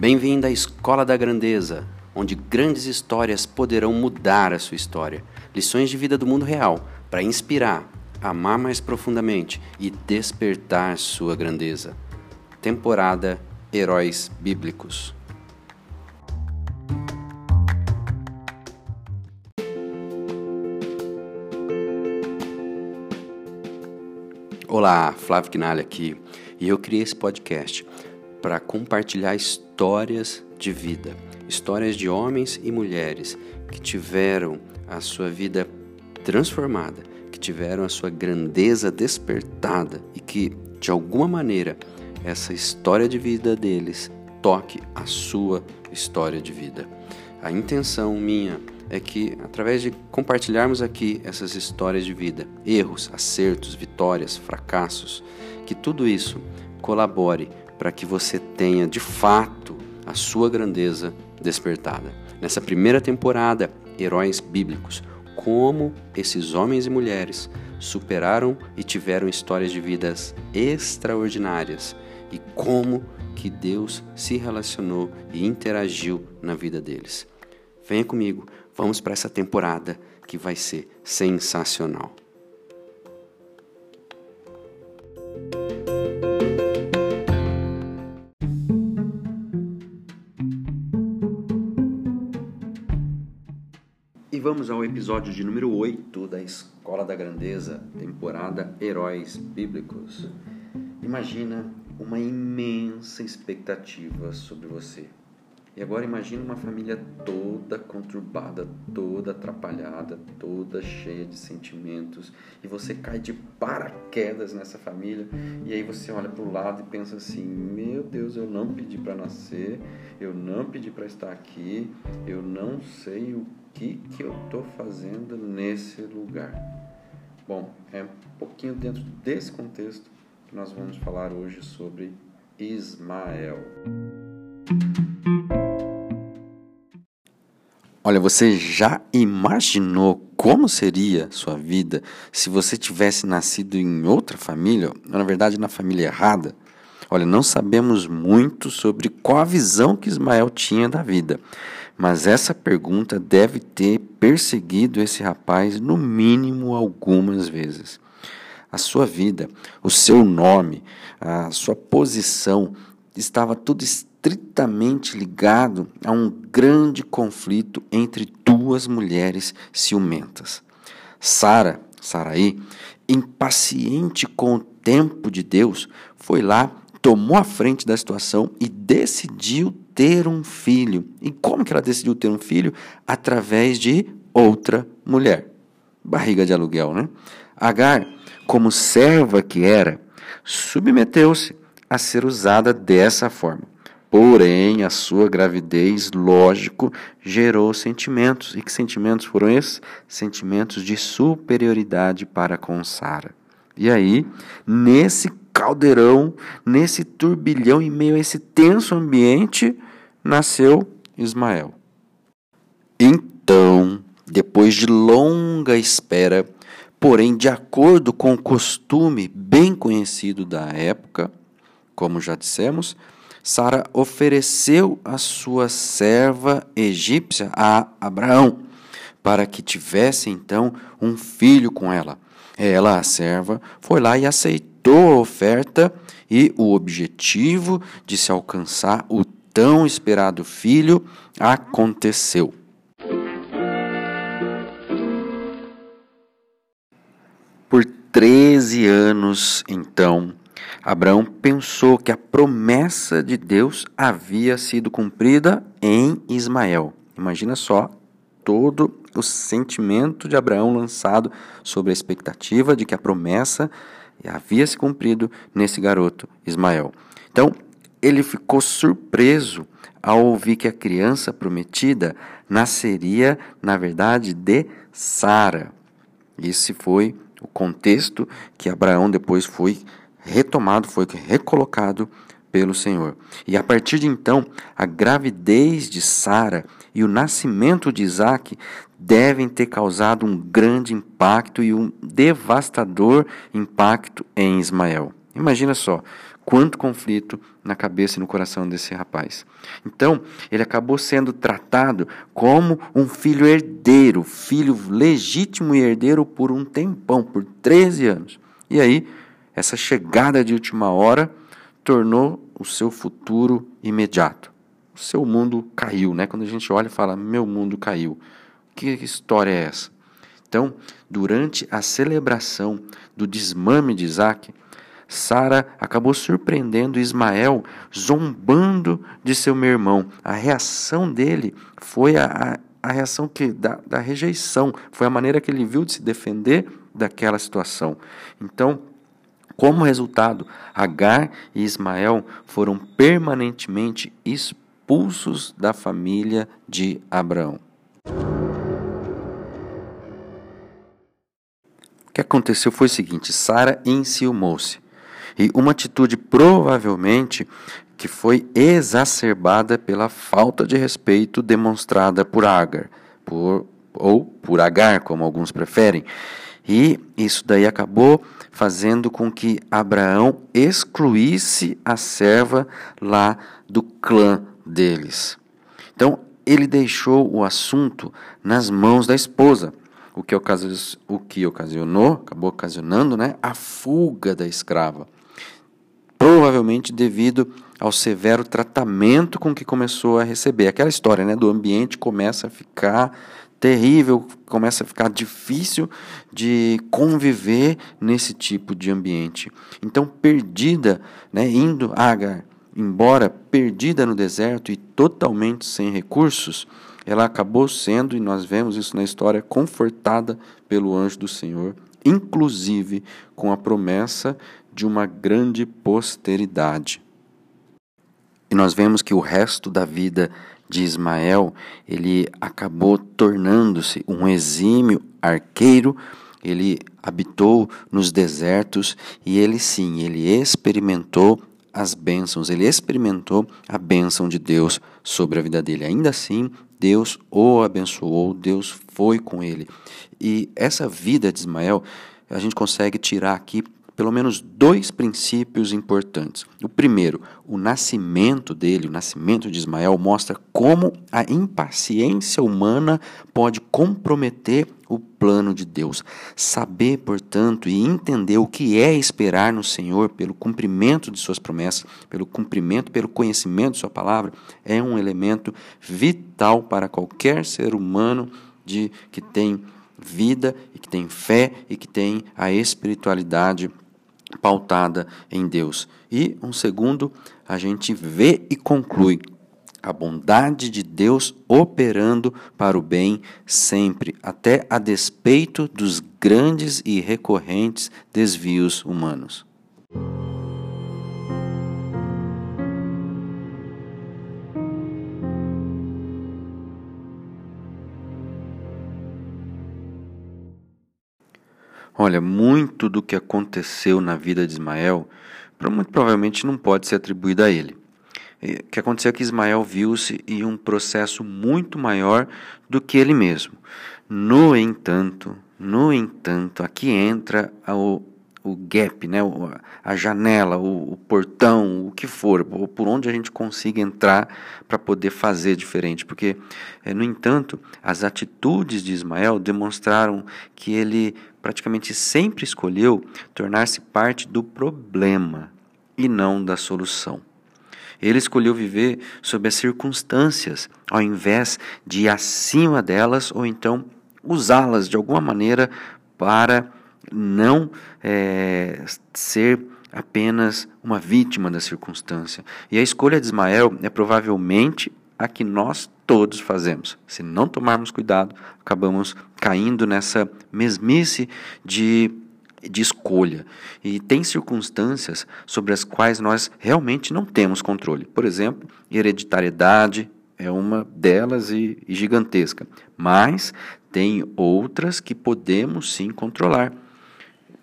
Bem-vindo à Escola da Grandeza, onde grandes histórias poderão mudar a sua história. Lições de vida do mundo real para inspirar, amar mais profundamente e despertar sua grandeza. Temporada Heróis Bíblicos. Olá, Flávio Quinalha aqui, e eu criei esse podcast para compartilhar histórias de vida, histórias de homens e mulheres que tiveram a sua vida transformada, que tiveram a sua grandeza despertada e que, de alguma maneira, essa história de vida deles toque a sua história de vida. A intenção minha é que, através de compartilharmos aqui essas histórias de vida, erros, acertos, vitórias, fracassos, que tudo isso colabore para que você tenha de fato a sua grandeza despertada. Nessa primeira temporada, Heróis Bíblicos, como esses homens e mulheres superaram e tiveram histórias de vidas extraordinárias e como que Deus se relacionou e interagiu na vida deles. Venha comigo, vamos para essa temporada que vai ser sensacional. Vamos ao episódio de número 8 da Escola da Grandeza, temporada Heróis Bíblicos. Imagina uma imensa expectativa sobre você. E agora imagine uma família toda conturbada, toda atrapalhada, toda cheia de sentimentos, e você cai de paraquedas nessa família, e aí você olha para o lado e pensa assim: "Meu Deus, eu não pedi para nascer, eu não pedi para estar aqui, eu não sei o que que eu estou fazendo nesse lugar". Bom, é um pouquinho dentro desse contexto que nós vamos falar hoje sobre Ismael. Olha, você já imaginou como seria sua vida se você tivesse nascido em outra família, ou na verdade na família errada? Olha, não sabemos muito sobre qual a visão que Ismael tinha da vida, mas essa pergunta deve ter perseguido esse rapaz no mínimo algumas vezes. A sua vida, o seu nome, a sua posição estava tudo estritamente ligado a um grande conflito entre duas mulheres ciumentas. Sara, Saraí, impaciente com o tempo de Deus, foi lá, tomou a frente da situação e decidiu ter um filho. E como que ela decidiu ter um filho? Através de outra mulher. Barriga de aluguel, né? Agar, como serva que era, submeteu-se a ser usada dessa forma. Porém, a sua gravidez, lógico, gerou sentimentos. E que sentimentos foram esses? Sentimentos de superioridade para com Sara. E aí, nesse caldeirão, nesse turbilhão, em meio a esse tenso ambiente, nasceu Ismael. Então, depois de longa espera, porém de acordo com o costume bem conhecido da época, como já dissemos, Sara ofereceu a sua serva egípcia a Abraão, para que tivesse então um filho com ela. Ela, a serva, foi lá e aceitou a oferta, e o objetivo de se alcançar o tão esperado filho aconteceu. Por treze anos, então, Abraão pensou que a promessa de Deus havia sido cumprida em Ismael. Imagina só todo o sentimento de Abraão lançado sobre a expectativa de que a promessa havia se cumprido nesse garoto, Ismael. Então, ele ficou surpreso ao ouvir que a criança prometida nasceria, na verdade, de Sara. Esse foi o contexto que Abraão depois foi retomado, foi recolocado pelo Senhor. E a partir de então, a gravidez de Sara e o nascimento de Isaac devem ter causado um grande impacto e um devastador impacto em Ismael. Imagina só, quanto conflito na cabeça e no coração desse rapaz. Então, ele acabou sendo tratado como um filho herdeiro, filho legítimo e herdeiro por um tempão, por 13 anos. E aí, essa chegada de última hora tornou o seu futuro imediato. O seu mundo caiu, né? Quando a gente olha e fala, meu mundo caiu. Que história é essa? Então, durante a celebração do desmame de Isaac, Sara acabou surpreendendo Ismael, zombando de seu meu irmão. A reação dele foi a, a, a reação que da, da rejeição, foi a maneira que ele viu de se defender daquela situação. Então, como resultado, Agar e Ismael foram permanentemente expulsos da família de Abraão. O que aconteceu foi o seguinte: Sara enciumou-se. E uma atitude provavelmente que foi exacerbada pela falta de respeito demonstrada por Agar, por, ou por Agar, como alguns preferem. E isso daí acabou fazendo com que Abraão excluísse a serva lá do clã deles. Então, ele deixou o assunto nas mãos da esposa o que, o que ocasionou, acabou ocasionando né, a fuga da escrava. Provavelmente devido ao severo tratamento com que começou a receber. Aquela história né, do ambiente começa a ficar terrível, começa a ficar difícil de conviver nesse tipo de ambiente. Então, perdida, né, indo Agar, embora perdida no deserto e totalmente sem recursos, ela acabou sendo, e nós vemos isso na história, confortada pelo anjo do Senhor, inclusive com a promessa de uma grande posteridade. E nós vemos que o resto da vida de Ismael, ele acabou tornando-se um exímio arqueiro, ele habitou nos desertos e ele sim, ele experimentou as bênçãos, ele experimentou a bênção de Deus sobre a vida dele. Ainda assim, Deus o abençoou, Deus foi com ele. E essa vida de Ismael, a gente consegue tirar aqui pelo menos dois princípios importantes. O primeiro, o nascimento dele, o nascimento de Ismael, mostra como a impaciência humana pode comprometer o plano de Deus. Saber, portanto, e entender o que é esperar no Senhor pelo cumprimento de Suas promessas, pelo cumprimento, pelo conhecimento de Sua palavra, é um elemento vital para qualquer ser humano de que tem vida e que tem fé e que tem a espiritualidade pautada em Deus. E um segundo, a gente vê e conclui a bondade de Deus operando para o bem sempre, até a despeito dos grandes e recorrentes desvios humanos. Olha, muito do que aconteceu na vida de Ismael, muito provavelmente não pode ser atribuído a ele. O que aconteceu é que Ismael viu-se em um processo muito maior do que ele mesmo. No entanto, no entanto, aqui entra o, o gap, né, a janela, o, o, portão, o que for, por onde a gente consiga entrar para poder fazer diferente. Porque, é, no entanto, as atitudes de Ismael demonstraram que ele praticamente sempre escolheu tornar-se parte do problema e não da solução. Ele escolheu viver sob as circunstâncias, ao invés de ir acima delas ou então usá-las de alguma maneira para não é, ser apenas uma vítima da circunstância. E a escolha de Ismael é provavelmente a que nós todos fazemos. Se não tomarmos cuidado, acabamos caindo nessa mesmice de, de escolha. E tem circunstâncias sobre as quais nós realmente não temos controle. Por exemplo, hereditariedade é uma delas e, e gigantesca. Mas tem outras que podemos sim controlar.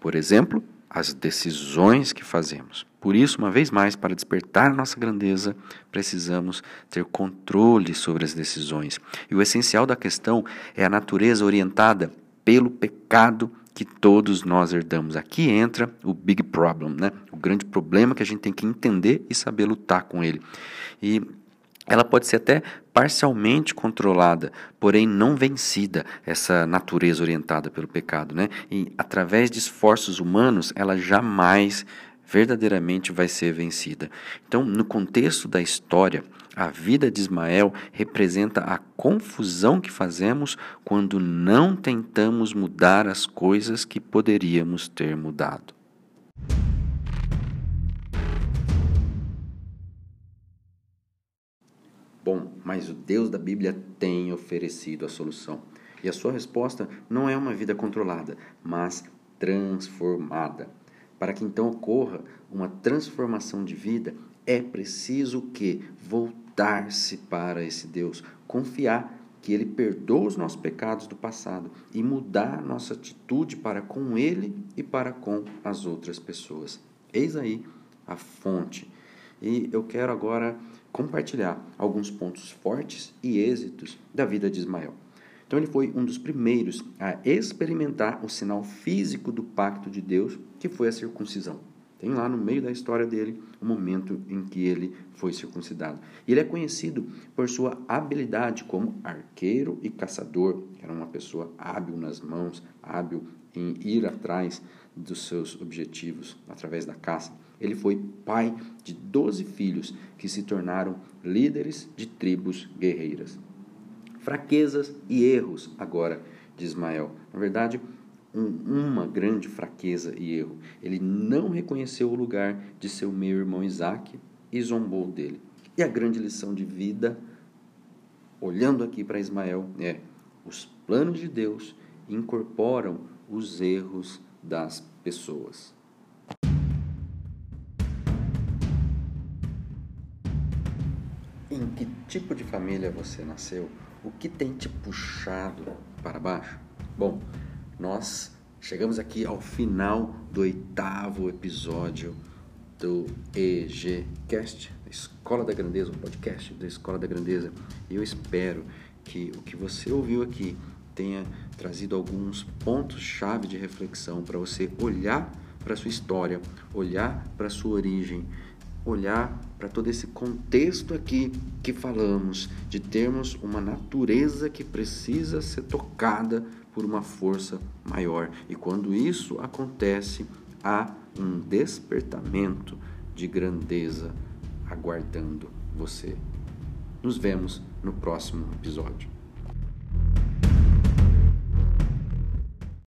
Por exemplo, as decisões que fazemos. Por isso, uma vez mais, para despertar nossa grandeza, precisamos ter controle sobre as decisões. E o essencial da questão é a natureza orientada pelo pecado que todos nós herdamos. Aqui entra o big problem, né? O grande problema que a gente tem que entender e saber lutar com ele. E ela pode ser até parcialmente controlada, porém não vencida, essa natureza orientada pelo pecado, né? E através de esforços humanos, ela jamais verdadeiramente vai ser vencida. Então, no contexto da história, a vida de Ismael representa a confusão que fazemos quando não tentamos mudar as coisas que poderíamos ter mudado. Bom, mas o Deus da Bíblia tem oferecido a solução. E a sua resposta não é uma vida controlada, mas transformada. Para que então ocorra uma transformação de vida, é preciso que voltar-se para esse Deus, confiar que ele perdoa os nossos pecados do passado e mudar nossa atitude para com ele e para com as outras pessoas. Eis aí a fonte. E eu quero agora compartilhar alguns pontos fortes e êxitos da vida de Ismael. Então ele foi um dos primeiros a experimentar o sinal físico do pacto de Deus, que foi a circuncisão. Tem lá no meio da história dele o momento em que ele foi circuncidado. Ele é conhecido por sua habilidade como arqueiro e caçador. Era uma pessoa hábil nas mãos, hábil em ir atrás dos seus objetivos através da caça. Ele foi pai de 12 filhos que se tornaram líderes de tribos guerreiras fraquezas e erros agora de Ismael. Na verdade, um, uma grande fraqueza e erro. Ele não reconheceu o lugar de seu meio irmão Isaac e zombou dele. E a grande lição de vida, olhando aqui para Ismael, é: os planos de Deus incorporam os erros das pessoas. Tipo de família você nasceu? O que tem te puxado para baixo? Bom, nós chegamos aqui ao final do oitavo episódio do EGCast, Escola da Grandeza, o podcast da Escola da Grandeza. Eu espero que o que você ouviu aqui tenha trazido alguns pontos-chave de reflexão para você olhar para sua história, olhar para sua origem olhar para todo esse contexto aqui que falamos, de termos uma natureza que precisa ser tocada por uma força maior. E quando isso acontece, há um despertamento de grandeza aguardando você. Nos vemos no próximo episódio.